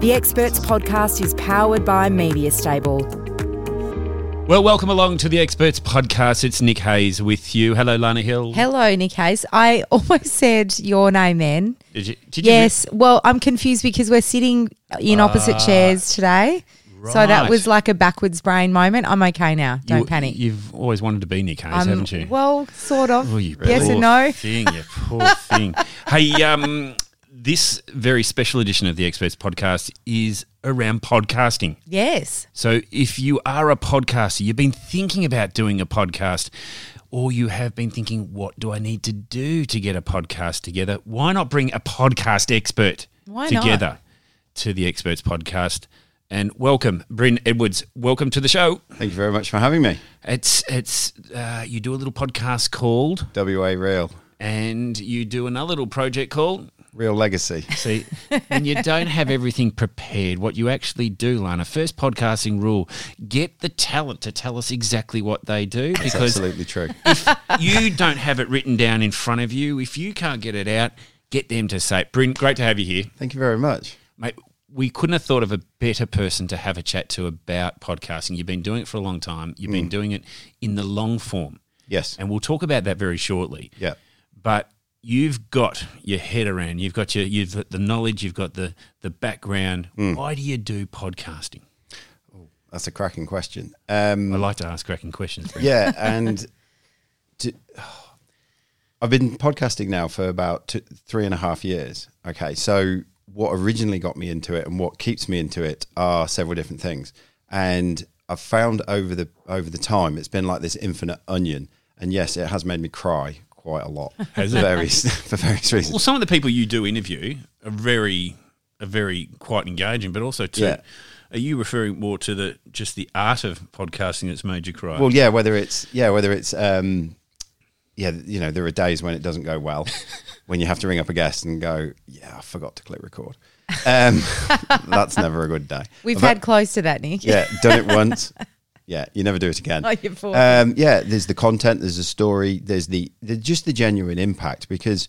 The Experts Podcast is powered by Media Stable. Well, welcome along to the Experts Podcast. It's Nick Hayes with you. Hello, Lana Hill. Hello, Nick Hayes. I almost said your name then. Did you? Did you Yes. Well, I'm confused because we're sitting in opposite chairs today. Right. So that Ah. was like a backwards brain moment. I'm okay now. Don't you, panic. You've always wanted to be Nick Hayes, Um, haven't you? Well, sort of. Oh, you yes poor and no. Thing, you poor thing. Hey, um, this very special edition of the Experts Podcast is around podcasting. Yes. So if you are a podcaster, you've been thinking about doing a podcast, or you have been thinking, what do I need to do to get a podcast together? Why not bring a podcast expert Why not? together to the Experts Podcast? And welcome, Bryn Edwards. Welcome to the show. Thank you very much for having me. It's it's uh, you do a little podcast called, WA Real, and you do another little project called. Real Legacy. See, when you don't have everything prepared, what you actually do, Lana, first podcasting rule: get the talent to tell us exactly what they do, That's because absolutely true. If you don't have it written down in front of you. If you can't get it out, get them to say it. Bryn, great to have you here, Thank you very much. mate. We couldn't have thought of a better person to have a chat to about podcasting. You've been doing it for a long time. You've been mm. doing it in the long form, Yes. and we'll talk about that very shortly. Yeah. but you've got your head around you've got your you've got the knowledge you've got the the background why do you do podcasting Oh, That's a cracking question. Um, i like to ask cracking questions Brent. yeah, and to, I've been podcasting now for about two, three and a half years. Okay, so what originally got me into it and what keeps me into it are several different things, and I've found over the over the time it's been like this infinite onion. And yes, it has made me cry quite a lot Has for it? various for various reasons. well some of the people you do interview are very are very quite engaging but also too Yeah. are you referring more to the just the art of podcasting that's made you cry Well, yeah, whether it's yeah, whether it's um, yeah, you know, there are days when it doesn't go well, when you have to ring up a guest and go, yeah, I forgot to click record. Um, that's never a good day. We've But- had close to that, Nick. yeah, done it once. Yeah, you never do it again. You're. Um, yeah, there's the content, there's the story, there's the, the just the genuine impact because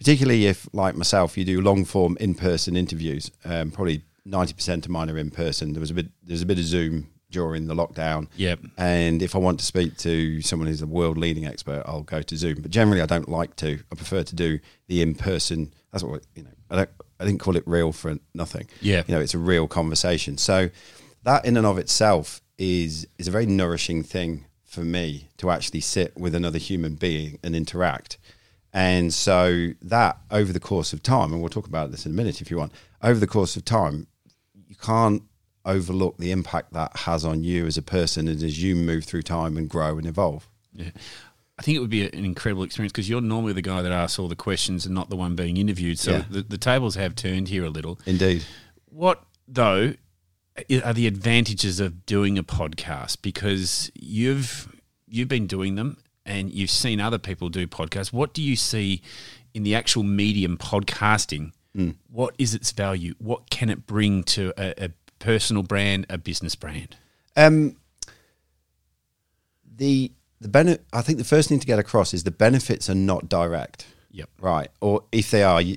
particularly if like myself, you do long form in person interviews. Um, probably ninety percent of mine are in person. There was a bit there's a bit of Zoom during the lockdown. Yep. And if I want to speak to someone who's a world leading expert, I'll go to Zoom. But generally, I don't like to. I prefer to do the in person. That's what you know. I don't. I didn't call it real for nothing. Yeah. You know, it's a real conversation. So that in and of itself is is a very nourishing thing for me to actually sit with another human being and interact. And so that over the course of time, and we'll talk about this in a minute if you want, over the course of time, you can't overlook the impact that has on you as a person and as you move through time and grow and evolve. Yeah. I think it would be an incredible experience because you're normally the guy that asks all the questions and not the one being interviewed. So Yeah. the, the tables have turned here a little. Indeed. What though are the advantages of doing a podcast? Because you've you've been doing them and you've seen other people do podcasts. What do you see in the actual medium podcasting? What is its value? What can it bring to a, a personal brand, a business brand? Um, the the benefit. I think the first thing to get across is the benefits are not direct, Yep. right? Or if they are, you-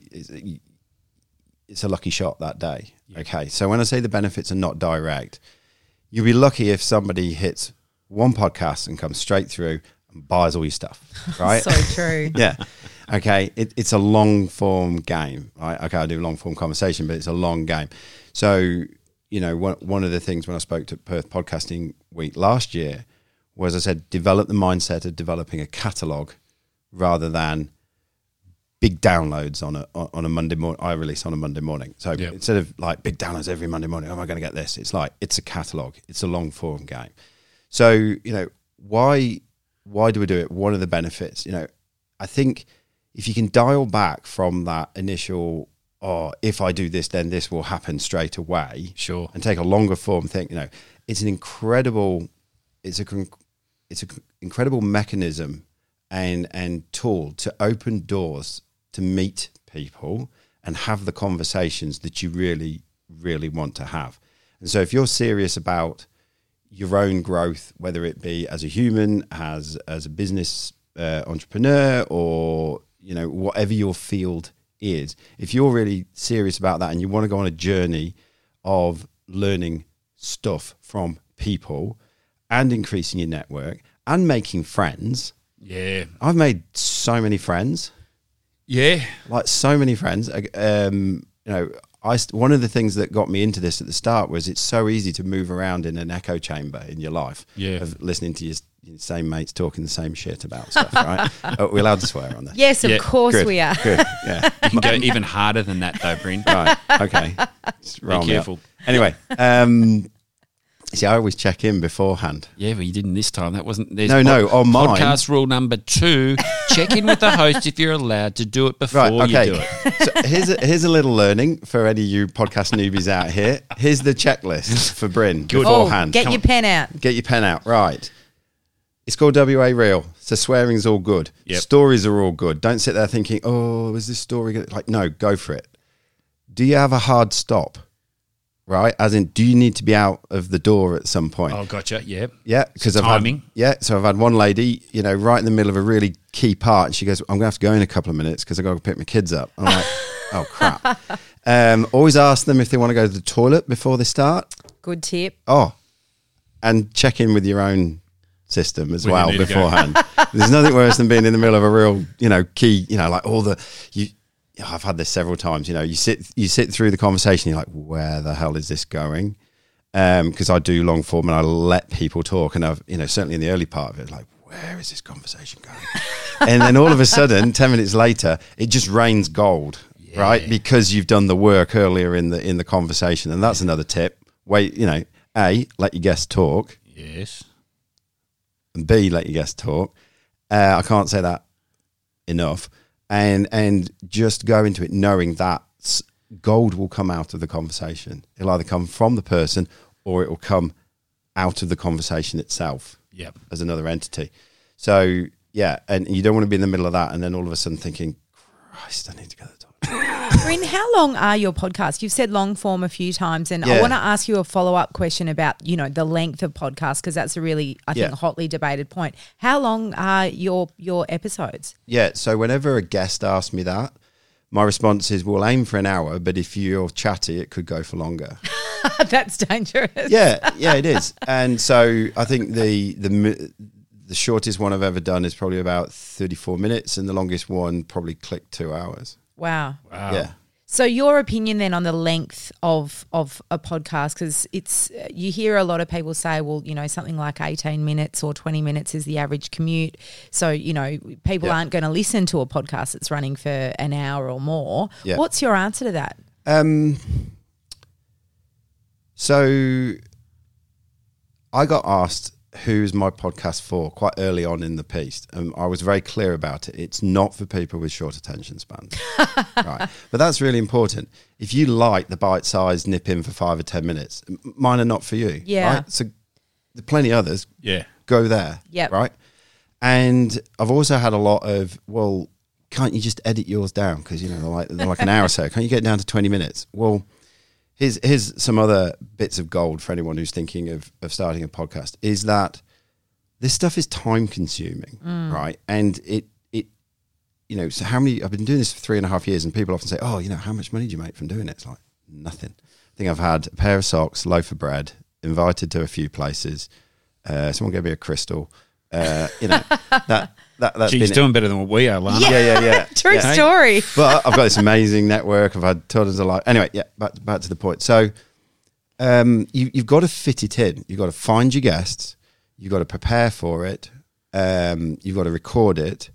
it's a lucky shot that day. Okay, so when I say the benefits are not direct, you'll be lucky if somebody hits one podcast and comes straight through and buys all your stuff, right? So true. yeah. Okay. It, it's a long form game, right? Okay. I do long form conversation, but it's a long game. So, you know, one, one of the things when I spoke to Perth Podcasting Week last year was I said, develop the mindset of developing a catalog rather than big downloads on a on a Monday morning. I release on a Monday morning, so Yeah. instead of like big downloads every Monday morning, oh, am I going to get this? It's like it's a catalog. It's a long form game. So you know why why do we do it? One of the benefits, you know, I think if you can dial back from that initial oh, if I do this, then this will happen straight away. Sure. And take a longer form think, you know, it's an incredible, it's a, it's an incredible mechanism and, and tool to open doors to meet people and have the conversations that you really, really want to have. And so if you're serious about your own growth, whether it be as a human, as, as a business uh, entrepreneur, or, you know, whatever your field is if you're really serious about that and you want to go on a journey of learning stuff from people and increasing your network and making friends. Yeah. I've made so many friends, Yeah. like so many friends. Um, you know, I one of the things that got me into this at the start was it's so easy to move around in an echo chamber in your life Yeah. of listening to your, your same mates talking the same shit about stuff. Right? Are we allowed to swear on this? Yes, of Yeah, course Good, we are. Good. Yeah. You can go even harder than that, though, Bryn. Right. Okay. Just roll me up. careful. Anyway, um, see, I always check in beforehand. Yeah, but you didn't this time. That wasn't. There's No, no, on mine- Podcast rule number two: check in with the host if you're allowed to do it before Right. Okay. you do it. so here's a, here's a little learning for any of you podcast newbies out here. Here's the checklist for Bryn Good. Oh, beforehand. get Come your on. pen out. Get your pen out. Right. It's called WA Real. So swearing's all good. Yep. Stories are all good. Don't sit there thinking, oh, is this story good? Like, no, go for it. Do you have a hard stop? Right? As in, do you need to be out of the door at some point? Oh, gotcha. Yeah. Yeah, because I've timing. had yeah. So I've had one lady, you know, right in the middle of a really key part, and she goes, "I'm gonna have to go in a couple of minutes because I got to pick my kids up." I'm like, "Oh crap!" Um, always ask them if they want to go to the toilet before they start. Good tip. Oh, and check in with your own system as When well need to go. beforehand. There's nothing worse than being in the middle of a real, you know, key, you know, like all the you. Yeah, I've had this several times. You know, you sit you sit through the conversation. You're like, where the hell is this going? Because I do long form and I let people talk, and I've you know certainly in the early part of it, like, where is this conversation going? and then all of a sudden, ten minutes later, it just rains gold, right? Because you've done the work earlier in the in the conversation, and that's another tip. Wait, you know, a let your guest talk Yes. and B, let your guests talk. Uh, I can't say that enough. And and just go into it knowing that gold will come out of the conversation. It'll either come from the person or it will come out of the conversation itself Yep. as another entity. So yeah, and you don't want to be in the middle of that and then all of a sudden thinking, Christ, I need to go to the toilet. Bryn, how long are your podcasts? You've said long form a few times, and I want to ask you a follow up question about you know the length of podcasts because that's a really I think Yeah. hotly debated point. How long are your your episodes? Yeah. So whenever a guest asks me that, my response is, we'll aim for an hour, but if you're chatty, it could go for longer. that's dangerous. yeah, yeah, it is. And so I think the the the shortest one I've ever done is probably about thirty four minutes, and the longest one probably clicked two hours. Wow. Wow. Yeah, So your opinion then on the length of of a podcast because it's you hear a lot of people say well you know something like 18 minutes or 20 minutes is the average commute so you know people Yeah. aren't going to listen to a podcast that's running for an hour or more Yeah. what's your answer to that Um. So, I got asked who's my podcast for quite early on in the piece, and I was very clear about it. It's not for people with short attention spans, right? But that's really important. If you like the bite-sized nip in for five or ten minutes, mine are not for you. Yeah. Right? So, there are plenty others. Yeah. Go there. Yeah. Right. And I've also had a lot of well, can't you just edit yours down because you know they're like they're like an hour or so? Can't you get down to twenty minutes? Well, here's here's some other bits of gold for anyone who's thinking of of starting a podcast. Is that this stuff is time consuming, right? And it it you know so how many I've been doing this for three and a half years, and people often say, oh, you know, how much money do you make from doing it? It's like nothing. I think I've had a pair of socks, loaf of bread, invited to a few places. Uh, someone gave me a crystal. Uh, you know that that that's She's been it. doing better than what we are, Lana. Yeah, yeah, yeah. true yeah. story But I've got this amazing network. I've had tons of life. Anyway, yeah, back, back to the point. So um, you, you've got to fit it in. You've got to find your guests. You've got to prepare for it. Um, you've got to record it.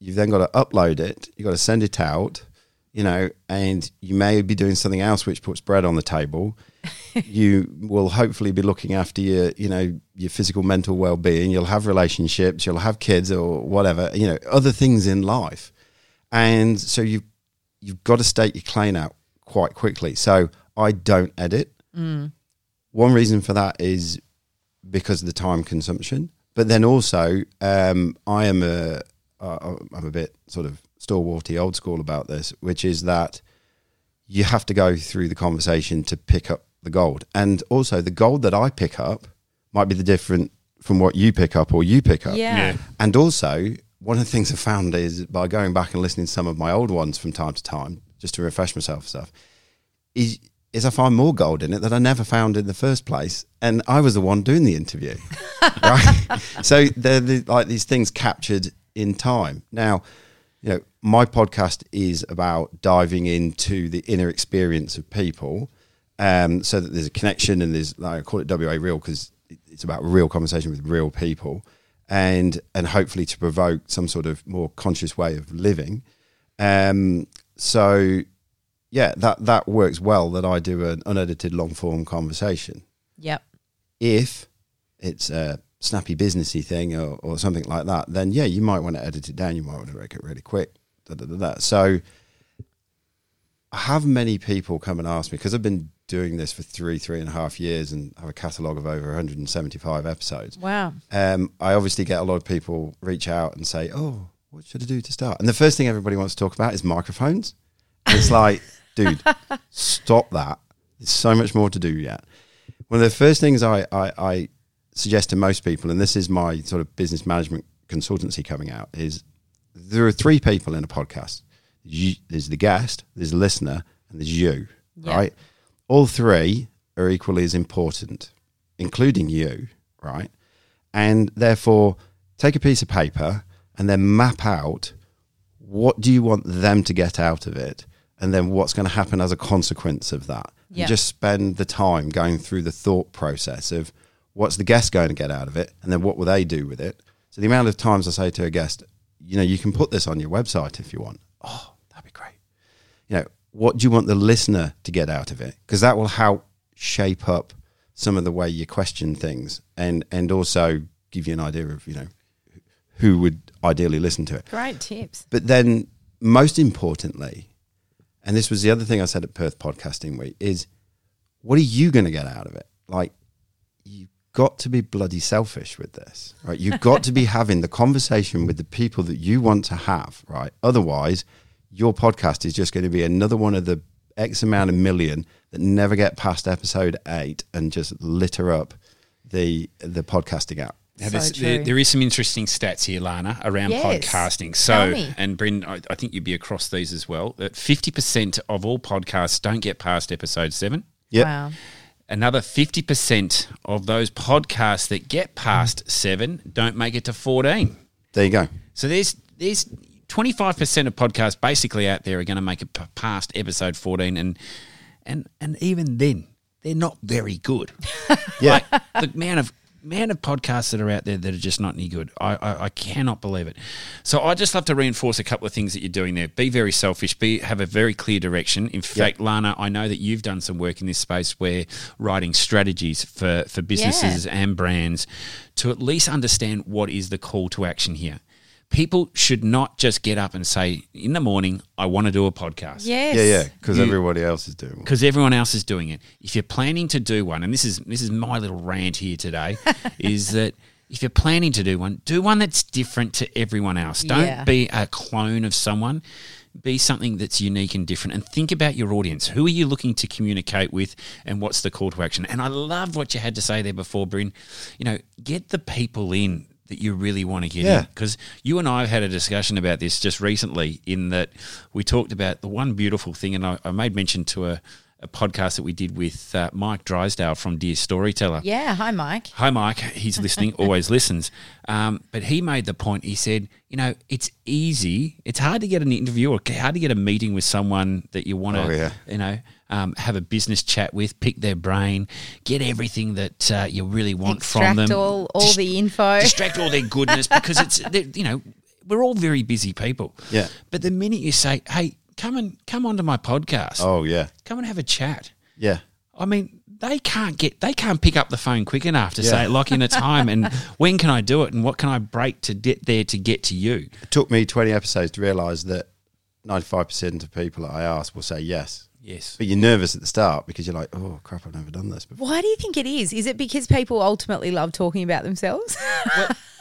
You've then got to upload it. You've got to send it out, you know, and you may be doing something else which puts bread on the table. you will hopefully be looking after your, you know, your physical, mental well-being. You'll have relationships. You'll have kids or whatever, you know, other things in life. And so you you've got to state your claim out. quite quickly. So I don't edit. Mm. One reason for that is because of the time consumption, but then also um, I am a uh, I'm a bit sort of stalwarty old school about this, which is that you have to go through the conversation to pick up the gold, and also the gold that I pick up might be the different from what you pick up or you pick up. Yeah. Yeah. And also, one of the things I found is by going back and listening to some of my old ones from time to time, just to refresh myself and stuff, is is I find more gold in it that I never found in the first place, and I was the one doing the interview, right? So they're the, like these things captured in time. Now, you know, my podcast is about diving into the inner experience of people, um, so that there's a connection and there's like I call it WA real because it's about real conversation with real people, and and hopefully to provoke some sort of more conscious way of living. Um, so yeah, that that works well. That I do an unedited long form conversation. Yep. If it's a snappy businessy thing or, or something like that, then yeah, you might want to edit it down. You might want to make it really quick. Da, da, da. So I have many people come and ask me because I've been doing this for three, three and a half years and have a catalogue of over 175 episodes. Wow. Um, I obviously get a lot of people reach out and say, "Oh, what should I do to start?" And the first thing everybody wants to talk about is microphones. And it's like, dude, stop that. There's so much more to do yet. One of the first things I, I, I suggest to most people, and this is my sort of business management consultancy coming out, is there are three people in a podcast. You, there's the guest, there's the listener, and there's you. Yeah. Right? All three are equally as important, including you. Right? And therefore, take a piece of paper and then map out what do you want them to get out of it, and then what's going to happen as a consequence of that. Yeah. And just spend the time going through the thought process of what's the guest going to get out of it, and then what will they do with it. So the amount of times I say to a guest, you know, you can put this on your website if you want. Oh, that'd be great. You know, what do you want the listener to get out of it? Because that will help shape up some of the way you question things, and and also give you an idea of you know who would ideally listen to it. Great tips. But then, most importantly, and this was the other thing I said at Perth Podcasting Week, is what are you going to get out of it? Like, you've got to be bloody selfish with this, right? You've got to be having the conversation with the people that you want to have, right? Otherwise, your podcast is just going to be another one of the X amount of million that never get past episode eight and just litter up the the podcasting app. Now, So there's, true. there, there is some interesting stats here, Lana, around Yes. podcasting. Tell So, me. and Bryn, I, I think you'd be across these as well. That 50% of all podcasts don't get past episode seven. Yep. Wow. Another 50% of those podcasts that get past seven don't make it to 14. There you go. So there's there's 25% of podcasts basically out there are going to make it past episode 14 and and and even then they're not very good. Yeah. the amount of amount of podcasts that are out there that are just not any good. I, I, I cannot believe it. So I just love to reinforce a couple of things that you're doing there. Be very selfish. Be have a very clear direction. In fact, Lana, I know that you've done some work in this space where writing strategies for for businesses and brands to at least understand what is the call to action here. People should not just get up and say in the morning, "I want to do a podcast." Yes. Yeah, yeah, because everybody else is doing one. because everyone else is doing it. If you're planning to do one, and this is this is my little rant here today, is that if you're planning to do one, do one that's different to everyone else. Don't Yeah. be a clone of someone. Be something that's unique and different, and think about your audience. Who are you looking to communicate with, and what's the call to action? And I love what you had to say there before, Bryn. You know, get the people in that you really want to get Yeah. in because you and I have had a discussion about this just recently. In that we talked about the one beautiful thing, and I, I made mention to a, a podcast that we did with uh, Mike Drysdale from Dear Storyteller. Yeah. Hi, Mike. Hi, Mike. He's listening, always listens. Um, but he made the point. He said, you know, it's easy. It's hard to get an interview or hard to get a meeting with someone that you want to, Oh, yeah. you know, um, have a business chat with, pick their brain, get everything that uh, you really want from Extract them. all, all Dis- the info. distract all their goodness because it's you know we're all very busy people. Yeah. But the minute you say, "Hey, come and come onto my podcast, Oh yeah, come and have a chat," yeah. I mean, they can't get they can't pick up the phone quick enough to Yeah. say lock in a time and when can I do it and what can I break to get there to get to you. It took me 20 episodes to realize that 95% of people that I ask will say yes. Yes. but you're nervous at the start because you're like, oh crap, I've never done this before. Why do you think it is? Is it because people ultimately love talking about themselves?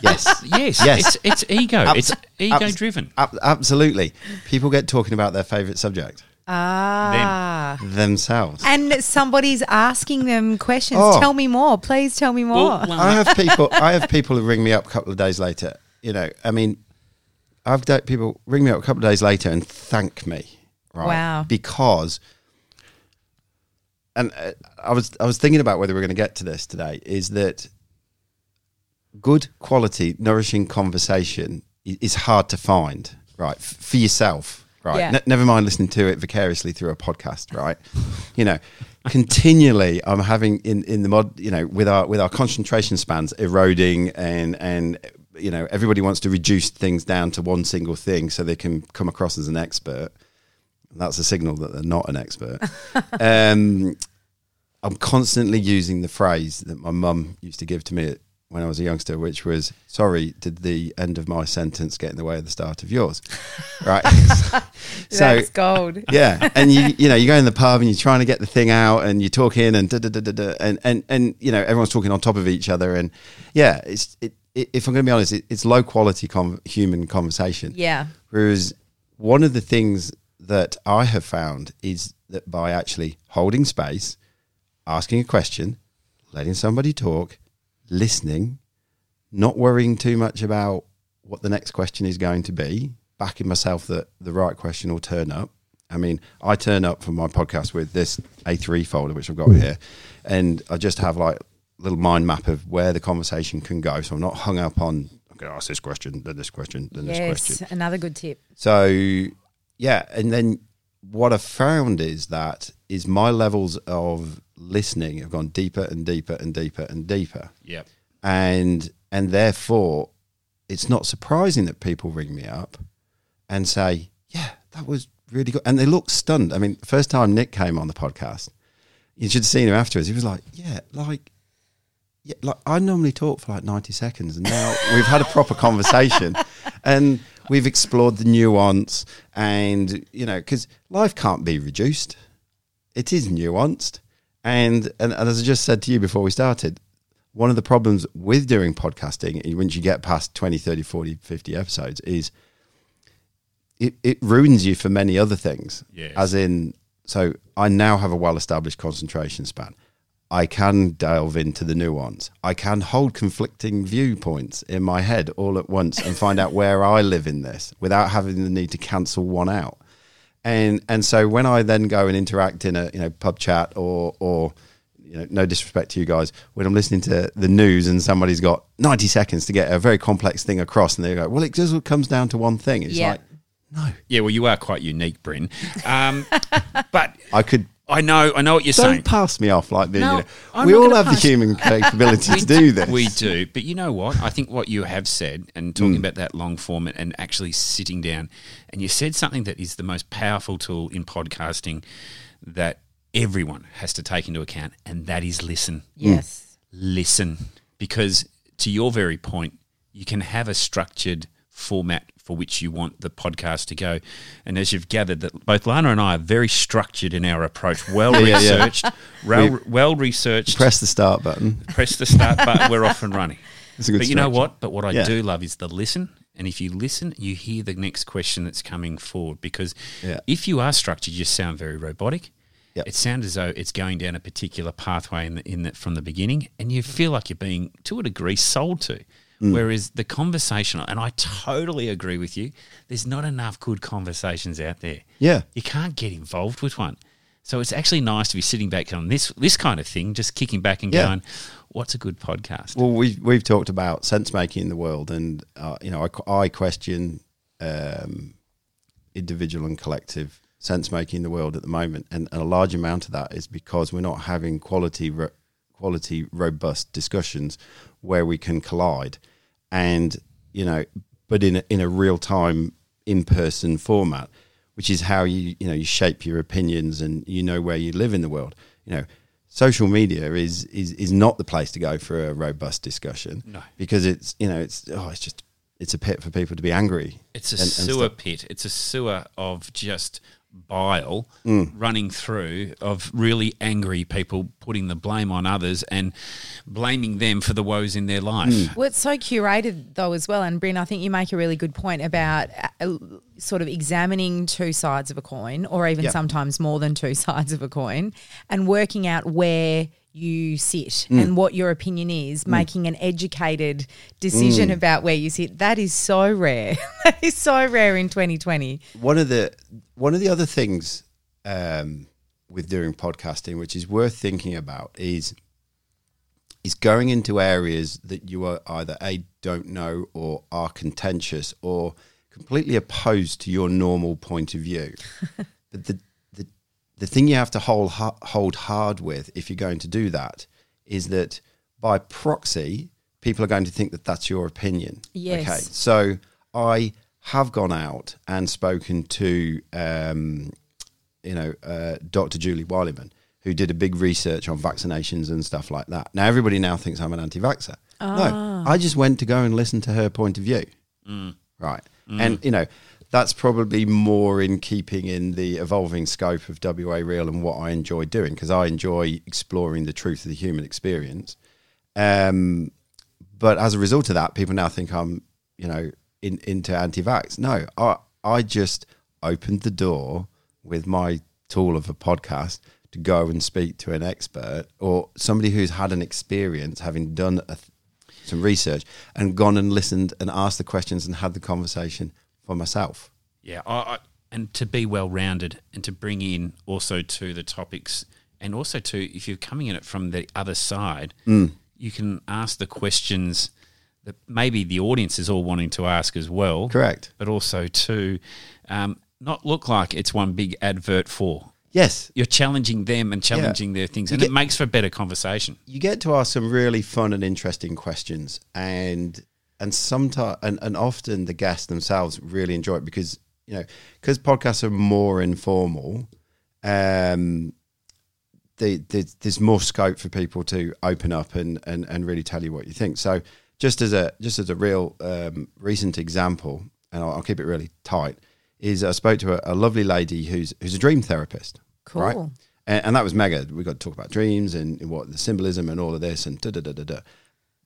Yes, Yes. Yes. It's, it's ego. Abs- it's ego abs- driven. Ab- absolutely. People get talking about their favorite subject ah. themselves. And somebody's asking them questions. Oh. Tell me more. Please tell me more. Well, well, I have people. I have people who ring me up a couple of days later. You know, I mean, I've got people ring me up a couple of days later and thank me. Right? Wow. Because, and uh, I was I was thinking about whether we're going to get to this today. Is that good quality, nourishing conversation is hard to find, right? F- for yourself, right? Yeah. Ne- never mind listening to it vicariously through a podcast, right? you know, continually I'm having in in the mod, you know, with our with our concentration spans eroding and and you know everybody wants to reduce things down to one single thing so they can come across as an expert. That's a signal that they're not an expert. um, I'm constantly using the phrase that my mum used to give to me when I was a youngster, which was, "Sorry, did the end of my sentence get in the way of the start of yours?" right. so That's gold. yeah, and you you know you go in the pub and you're trying to get the thing out and you're talking and da, da, da, da, da, and and and you know everyone's talking on top of each other and yeah, it's it, it, if I'm going to be honest, it, it's low quality con human conversation. Yeah. Whereas one of the things that I have found is that by actually holding space, asking a question, letting somebody talk, listening, not worrying too much about what the next question is going to be, backing myself that the right question will turn up. I mean, I turn up for my podcast with this A3 folder, which I've got mm. here, and I just have like a little mind map of where the conversation can go. So I'm not hung up on, I'm going to ask this question, then this question, then this question. Yes. Another good tip. So yeah, and then what I've found is that is my levels of listening have gone deeper and deeper and deeper and deeper. Yeah. And and therefore it's not surprising that people ring me up and say, Yeah, that was really good. And they look stunned. I mean, first time Nick came on the podcast, you should have seen him afterwards. He was like, Yeah, like yeah, like I normally talk for like 90 seconds and now we've had a proper conversation and we've explored the nuance and, you know, because life can't be reduced. It is nuanced. And, and, and as I just said to you before we started, one of the problems with doing podcasting, eh, once you get past 20, 30, 40, 50 episodes, is it, it ruins you for many other things. Yes. As in, so I now have a well established concentration span. I can delve into the nuance. I can hold conflicting viewpoints in my head all at once and find out where I live in this without having the need to cancel one out. And and so when I then go and interact in a you know pub chat or or you know no disrespect to you guys when I'm listening to the news and somebody's got 90 seconds to get a very complex thing across and they go well it just comes down to one thing. It's Yeah. like no, Yeah, well, you are quite unique, Bryn. Um, but I could I know, I know what you're saying. don't saying. pass me off like this. No, you know. We all have pass- the human capability to do this. We do, but you know what? I think what you have said and talking mm. about that long form and actually sitting down, and you said something that is the most powerful tool in podcasting that everyone has to take into account, and that is listen. Yes. Mm. Listen, because to your very point, you can have a structured format for which you want the podcast to go. And as you've gathered, that both Lana and I are very structured in our approach, well Yeah, yeah, yeah. researched, well, well researched Press the start button. press the start button, we're off and running. It's a good But you know what? But what I Yeah. do love is the listen. And if you listen, you hear the next question that's coming forward. Because Yeah. if you are structured, you sound very robotic. Yep. It sounds as though it's going down a particular pathway in the, in the, from the beginning, and you feel like you're being, to a degree, sold to. Mm. Whereas the conversational, and I totally agree with you, there's not enough good conversations out there. Yeah. You can't get involved with one. So it's actually nice to be sitting back on this this kind of thing, just kicking back and Yeah. going, "What's a good podcast?" Well, we've we've talked about sense making in the world, and uh, you know, I, I question um, individual and collective sense making in the world at the moment, and a large amount of that is because we're not having quality, ro- quality, robust discussions where we can collide, and you know, but in a, in a real time, in person format, which is how you you know you shape your opinions and you know where you live in the world. You know, social media is is is not the place to go for a robust discussion. No. because it's you know it's oh it's just it's a pit for people to be angry. It's a and- and sewer stuff. pit. It's a sewer of just bile mm. running through of really angry people putting the blame on others and blaming them for the woes in their life. Mm. Well, it's so curated though as well, and Bryn, I think you make a really good point about uh, uh sort of examining two sides of a coin, or even Yeah. sometimes more than two sides of a coin, and working out where you sit Mm. and what your opinion is, making an educated decision Mm. about where you sit. That is so rare. that is so rare in 2020. one of the one of the other things um, with doing podcasting, which is worth thinking about, is is going into areas that you are either a don't know or are contentious or completely opposed to your normal point of view. but the, the the thing you have to hold hold hard with if you're going to do that is that by proxy, people are going to think that that's your opinion. Yes. Okay. So I have gone out and spoken to, um, you know, uh, Dr. Julie Wileman, who did a big research on vaccinations and stuff like that. Now everybody now thinks I'm an anti-vaxxer. No, I just went to go and listen to her point of view. Right. And, you know, that's probably more in keeping in the evolving scope of WA Real and what I enjoy doing because I enjoy exploring the truth of the human experience. Um, but as a result of that, people now think I'm, you know, in, into anti-vax. No, I I just opened the door with my tool of a podcast to go and speak to an expert or somebody who's had an experience, having done a, some research and gone and listened and asked the questions and had the conversation for myself. Yeah, I, I, and to be well rounded and to bring in also to the topics and also to if you're coming at it from the other side, you can ask the questions that maybe the audience is all wanting to ask as well. Correct. But also to um, not look like it's one big advert for. Yes, You're challenging them and challenging their things, and get- it makes for better conversation. you get to ask some really fun and interesting questions and and sometimes and, and often the guests themselves really enjoy it because you know because podcasts are more informal um the, the, there's more scope for people to open up and, and, and really tell you what you think. So just as a just as a real um, recent example, and I'll, I'll keep it really tight, is I spoke to a, a lovely lady who's who's a dream therapist. Cool. Right? And, and that was mega. We got to talk about dreams and what the symbolism and all of this and da da da da da.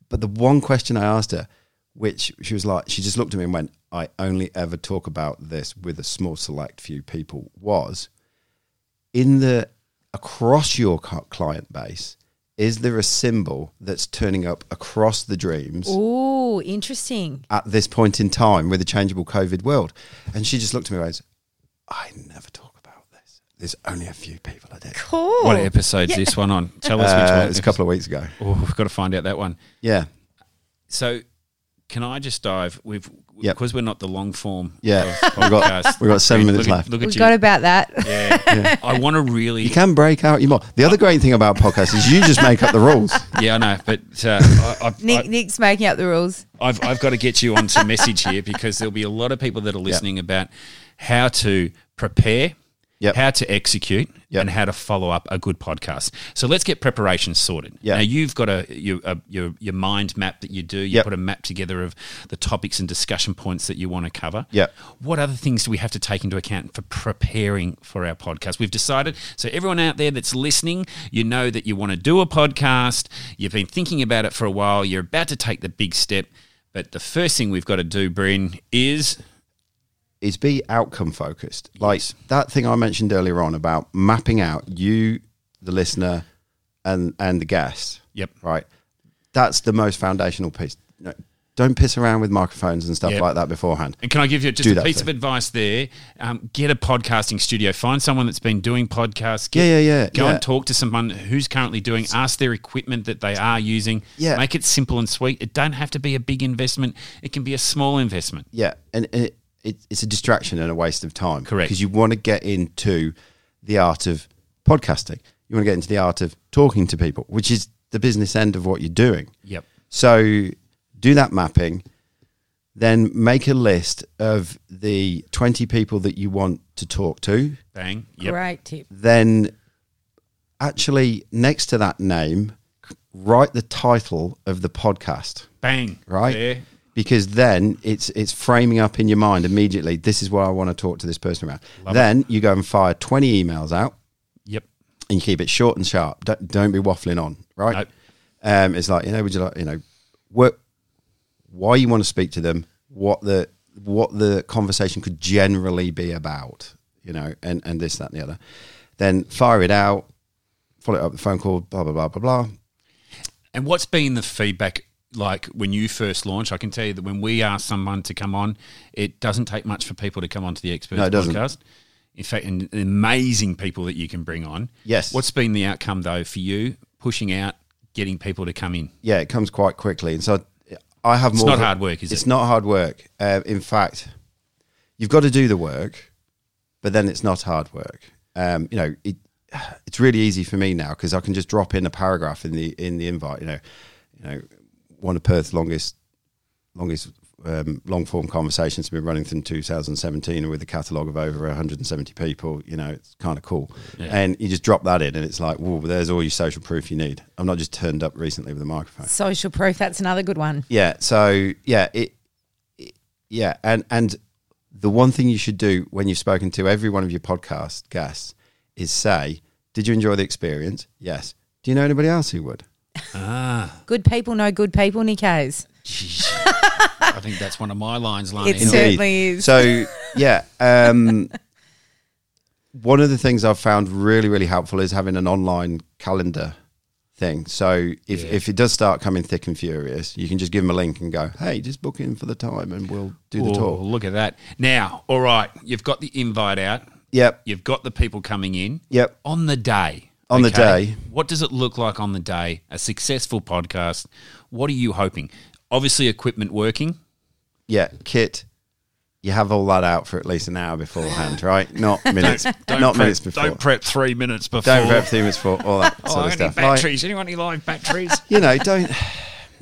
But the one question I asked her, which she was like, she just looked at me and went, "I only ever talk about this with a small select few people." Was in the across your client base, is there a symbol that's turning up across the dreams Oh, interesting. at this point in time with a changeable COVID world? And she just looked at me and goes, I never talk about this. There's only a few people I did. Cool. What episode's this one on? Tell us which Uh, one. it's a couple of weeks ago. Oh, we've got to find out that one. Yeah. So, can I just dive? We've Yep. because we're not the long form. Yeah. of We've got- podcast. we've got seven Look minutes at- left. Look at We've you. got about that. yeah. I want to really. You can break out your more. The other great thing about podcasts is you just make up the rules. Yeah, I know, but uh, I, I, Nick, I, Nick's making up the rules. I've I've got to get you onto message here because there'll be a lot of people that are listening about how to prepare. Yep. How to execute Yep. and how to follow up a good podcast. So let's get preparation sorted. Yeah. Now you've got a your, a your your mind map that you do. You Yep. put a map together of the topics and discussion points that you want to cover. Yep. What other things do we have to take into account for preparing for our podcast? We've decided. So, everyone out there that's listening, you know that you want to do a podcast. You've been thinking about it for a while. You're about to take the big step. But the first thing we've got to do, Bryn, is is be outcome focused. Like Yes. that thing I mentioned earlier on about mapping out you, the listener, and and the guest. Yep. Right. That's the most foundational piece. No, don't piss around with microphones and stuff Yep. like that beforehand. And can I give you just Do a piece thing. of advice there? Um, get a podcasting studio. Find someone that's been doing podcasts. Get, Yeah, yeah, yeah, Go yeah. and talk to someone who's currently doing. Ask their equipment that they are using. Yeah. Make it simple and sweet. It don't have to be a big investment. It can be a small investment. Yeah, and it, it, it's a distraction and a waste of time. Correct. Because you want to get into the art of podcasting. You want to get into the art of talking to people, which is the business end of what you're doing. Yep. So do that mapping, then make a list of the 20 people that you want to talk to. Bang. Yep. Great tip. Then actually next to that name, write the title of the podcast. Bang. Right. There. Because then it's it's framing up in your mind immediately. This is what I want to talk to this person about. then you go and fire twenty emails out, Yep. and you keep it short and sharp. Don't, don't be waffling on, right? Nope. Um, it's like you know, would you like you know, what, why you want to speak to them, what the what the conversation could generally be about, you know, and and this that and the other. Then fire it out, follow it up with a phone call, blah blah blah blah blah. And what's been the feedback like when you first launched? I can tell you that when we ask someone to come on, it doesn't take much for people to come onto the Experts No, it doesn't. podcast. In fact, and amazing people that you can bring on. Yes. What's been the outcome though for you pushing out, getting people to come in? yeah, it comes quite quickly. And so I have It's more. not hard work, is it's it? It's not hard work. Uh, in fact, you've got to do the work, but then it's not hard work. Um, you know, it, it's really easy for me now because I can just drop in a paragraph in the in the invite. You know, you know, one of Perth's longest longest um, long form conversations have been running since 2017 with a catalogue of over 170 people. You know, it's kind of cool. Yeah. And you just drop that in, and it's like, whoa, there's all your social proof you need. I'm not just turned up recently with a microphone. Social proof, that's another good one. Yeah. So yeah, it, it- yeah, and and the one thing you should do when you've spoken to every one of your podcast guests is say, "Did you enjoy the experience?" Yes. Do you know anybody else who would? Ah, Good people know good people, Nikos. jeez. I think that's one of my lines, Lani. It's- certainly is. So yeah, um, one of the things I've found really really helpful is having an online calendar thing. So if, Yeah. if it does start coming thick and furious, you can just give them a link and go, "Hey, just book in for the time, and we'll do the Oh, talk." Look at that. Now, all right, you've got the invite out. Yep. You've got the people coming in. Yep. On the day. On the day. What does it look like on the day? A successful podcast. What are you hoping? Obviously, equipment working. yeah, kit, you have all that out for at least an hour beforehand, right? Not minutes, not prep, minutes before. Don't prep three minutes before. Don't prep three minutes before all that Oh, sort I of stuff. Like, batteries. Anyone need live batteries? you know, don't.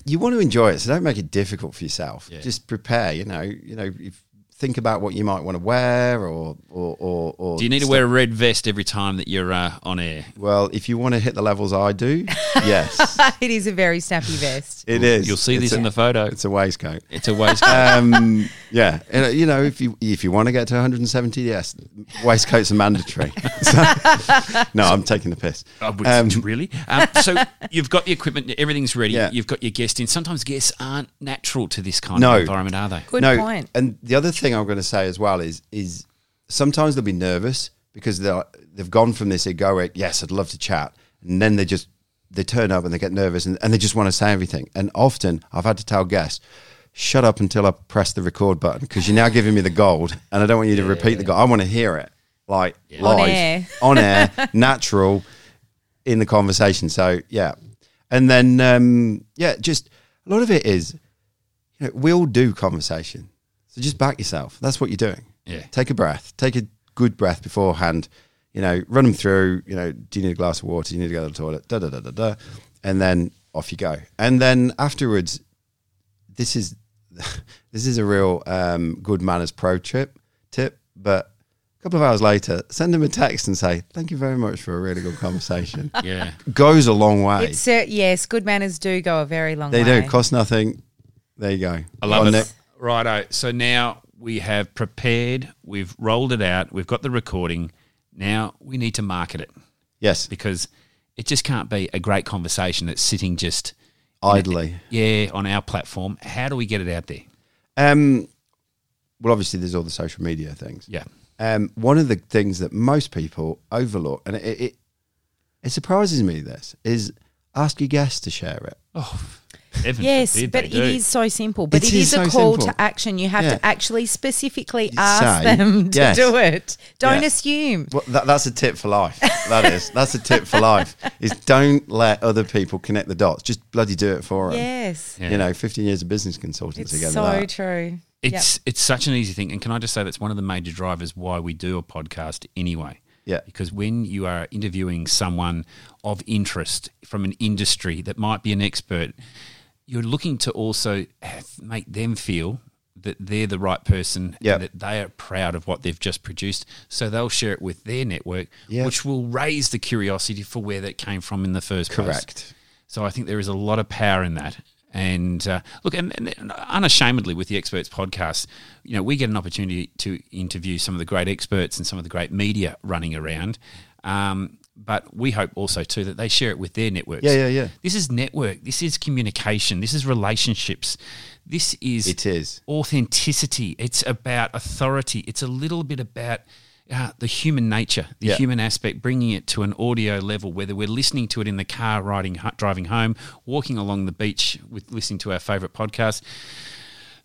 You want to enjoy it, so don't make it difficult for yourself. Yeah. Just prepare. You know, you know, if, think about what you might want to wear, or or or. or Do you need to wear a red vest every time that you're uh, on air? Well, if you want to hit the levels I do, yes, it is a very snappy vest. it is. You'll see It's this a- in the photo. It's a waistcoat. It's a waistcoat. um, yeah, and, uh, you know, if you if you want to get to 170, yes, waistcoats are mandatory. So- no, I'm taking the piss. Um, really? Um, so you've got the equipment, everything's ready. Yeah. You've got your guest in. Sometimes guests aren't natural to this kind No. of environment, are they? Good no, point. and the other thing I'm going to say as well is is sometimes they'll be nervous because they they've gone from this egoic yes I'd love to chat. And then they just they turn up and they get nervous and, and they just want to say everything. And often I've had to tell guests shut up until I press the record button because you're now giving me the gold and I don't want you to repeat the gold. I want to hear it. Like On live. air. on air natural in the conversation. So yeah. And then um, yeah just a lot of it is you know, we all do conversation. So just back yourself. That's what you're doing. Yeah. Take a breath. Take a good breath beforehand. You know, run them through. You know, do you need a glass of water? Do you need to go to the toilet? Da da da da da. And then off you go. And then afterwards, this is this is a real um, good manners pro trip tip. But a couple of hours later, send them a text and say, "Thank you very much for a really good conversation." Yeah. Goes a long way. It's uh, yes, good manners do go a very long they way. do cost nothing. There you go. I love On it. Nick. Righto. So now we have prepared, we've rolled it out, we've got the recording. Now we need to market it Yes, because it just can't be a great conversation that's sitting just, idly. yeah, on our platform. How do we get it out there? Um, well, obviously, there's all the social media things. Yeah. Um, one of the things that most people overlook, and it, it it surprises me, this is ask your guests to share it. Oh, heaven Yes, forbid but they it do. is so simple. But It it is is, a so call simple. to action. You have Yeah. to actually specifically ask say, them to yes. do it. Don't Yeah. assume. Well, that, that's a tip for life. That is. That's a tip for life. Is don't let other people connect the dots. Just bloody do it for them. Yes. Yeah. You know, 15 years of business consultancy. It's again, so that. true. It's it's such an easy thing, and can I just say that's one of the major drivers why we do a podcast anyway. Yeah. Because when you are interviewing someone of interest from an industry that might be an expert, you're looking to also make them feel that they're the right person and that they are proud of what they've just produced. So they'll share it with their network, Yeah. which will raise the curiosity for where that came from in the first place. Correct. So I think there is a lot of power in that. And uh, look, and, and unashamedly with the Experts podcast, you know, we get an opportunity to interview some of the great experts and some of the great media running around. Um, but we hope also too that they share it with their networks. Yeah, yeah, yeah. This is network. This is communication. This is relationships. This is It is. authenticity. It's about authority. It's a little bit about uh, the human nature, the Yeah. human aspect, bringing it to an audio level, whether we're listening to it in the car, riding, driving home, walking along the beach with listening to our favorite podcast.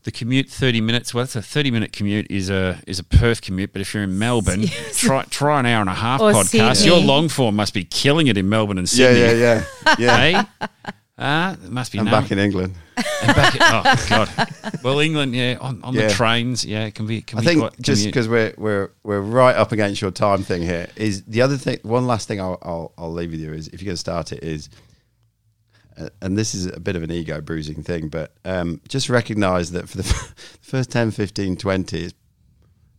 The commute, thirty minutes. Well, that's a thirty-minute commute is a is a Perth commute. But if you're in Melbourne, try try an hour and a half Or podcast. Sydney. Your long form must be killing it in Melbourne and Yeah, Sydney. yeah, yeah, yeah. Hey, ah, it must be. I'm no- back in England. and back oh god. Well, England, yeah, on, on Yeah. the trains, yeah, it can be. Can I be think quite just because we're we're we're right up against your time thing here is the other thing. One last thing I'll I'll, I'll leave with you is if you're going to start it is, uh, and this is a bit of an ego bruising thing, but um, just recognise that for the first 10, 15, 20, it's-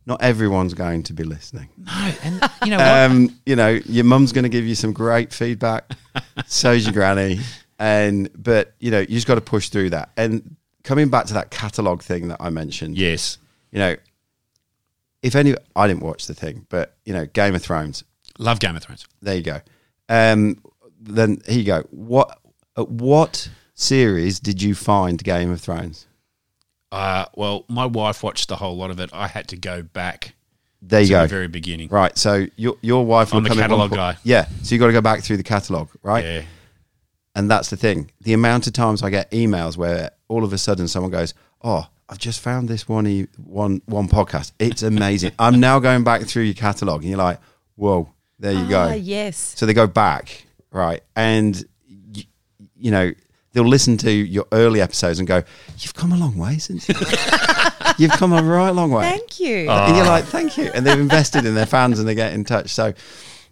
not everyone's going to be listening. no, and you know what? Um, you know, your mum's going to give you some great feedback. so's your granny, and but you know, you just got to push through that. And coming back to that catalog thing that I mentioned, yes, you know, if any, I didn't watch the thing, but you know, Game of Thrones. love Game of Thrones. There you go. Um, then here you go. What at what series did you find Game of Thrones? Uh, well, my wife watched the whole lot of it. I had to go back There you to go. the very beginning. right. So your your wife I'm come in catalogue guy. Yeah. So you got to go back through the catalog, right? Yeah, And that's the thing. The amount of times I get emails where all of a sudden someone goes, "Oh, I've just found this one e- one one podcast. It's amazing. I'm now going back through your catalog." And you're like, "Whoa, there you Ah, go." yes. So they go back, right? And you, you know, they'll listen to your early episodes and go, "You've come a long way since. You've come a right long way." Thank you. And you're like, "Thank you." And they've invested in their fans and they get in touch. So,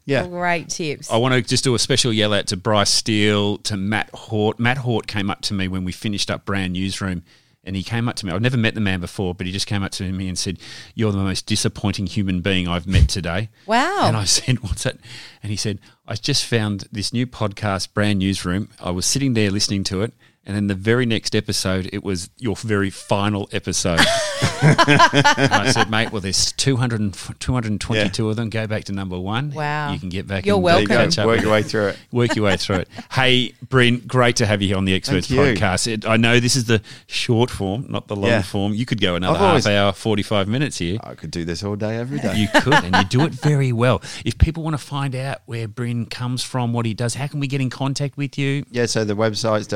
yeah. Great tips. I want to just do a special yell out to Bryce Steele, to Matt Hort. Matt Hort came up to me when we finished up Brand Newsroom, and he came up to me. I've never met the man before, but he just came up to me and said, "You're the most disappointing human being I've met today." Wow. And I said, "What's that?" And he said, "I just found this new podcast, Brand Newsroom. I was sitting there listening to it." And then the very next episode, it was your very final episode. and I said, mate, well, there's 200 and, 222 of them. Go back to number one. Wow. You can get back You're and There you welcome. catch up Work your way through it. work your way through it. Hey, Bryn, great to have you here on the Experts Thank podcast. It, I know this is the short form, not the long Yeah. form. You could go another I've half always- hour, 45 minutes here. I could do this all day, every day. You could, and you do it very well. If people want to find out where Bryn comes from, what he does, how can we get in contact with you? yeah, so the website's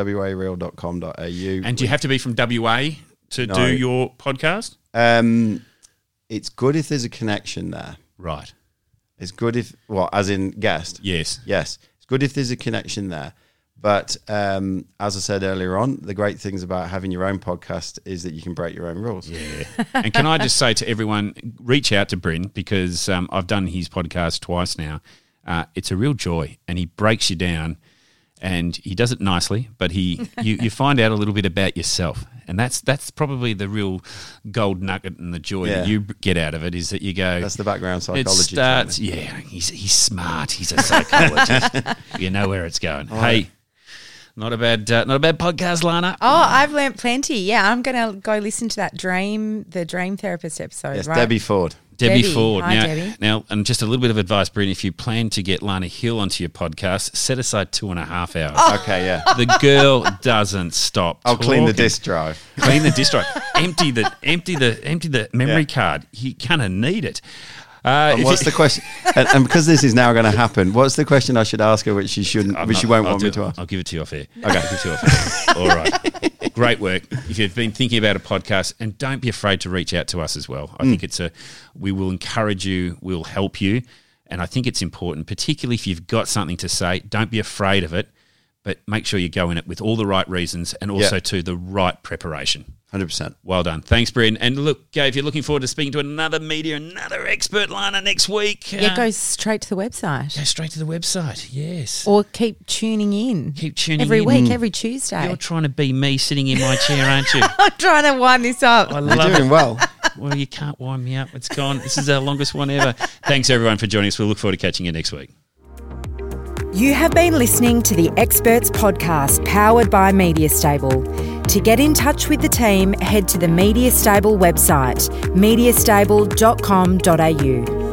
wareal.com.au. And do you have to be from WA to No. do your podcast? Um, it's good if there's a connection there. Right. It's good if, well, as in guest. Yes. Yes, it's good if there's a connection there. But um, as I said earlier on, the great things about having your own podcast is that you can break your own rules. Yeah. and can I just say to everyone, reach out to Bryn because um, I've done his podcast twice now. Uh, it's a real joy, and he breaks you down, and he does it nicely. But he, you, you find out a little bit about yourself, and that's that's probably the real gold nugget and the joy Yeah. that you get out of it is that you go. That's the background psychology. it psychology. starts, yeah. He's he's smart. He's a psychologist. you know where it's going. hey, not a bad uh, not a bad podcast, Lana. Oh, I've learnt plenty. Yeah, I'm going to go listen to that dream, the dream therapist episode. Yes, right? Debbie Ford. Debbie, Debbie. Ford. Hi, now, Debbie. now, and just a little bit of advice, Bryn. If you plan to get Lana Hill onto your podcast, set aside two and a half hours. Oh. Okay, yeah. The girl doesn't stop. I'll clean the disk drive. Clean the disk drive. empty the empty the empty the memory Yeah. card. You kind of need it. Uh, And what's the question? And, and because this is now going to happen, what's the question I should ask her, which she shouldn't, I'm which not- she won't I'll want me it. to ask? I'll give it to you off air. Okay. I'll give it to you off air. All right. Great work. If you've been thinking about a podcast, and don't be afraid to reach out to us as well. I Hmm. think it's a, we will encourage you, we'll help you. And I think it's important, particularly if you've got something to say, don't be afraid of it, but make sure you go in it with all the right reasons and also Yeah. to the right preparation. Hundred percent. Well done. Thanks, Bryn. And look, Gav, if you're looking forward to speaking to another media, another expert liner next week, Yeah, uh, go straight to the website. go straight to the website. Yes. Or keep tuning in. Keep tuning in. every in. week, every Tuesday. You're trying to be me sitting in my chair, aren't you? I'm trying to wind this up. I You're love doing it. well. Well, you can't wind me up. It's gone. This is our longest one ever. Thanks, everyone, for joining us. We'll look forward to catching you next week. You have been listening to the Experts Podcast powered by MediaStable. To get in touch with the team, head to the Media Stable website, mediastable.com.au.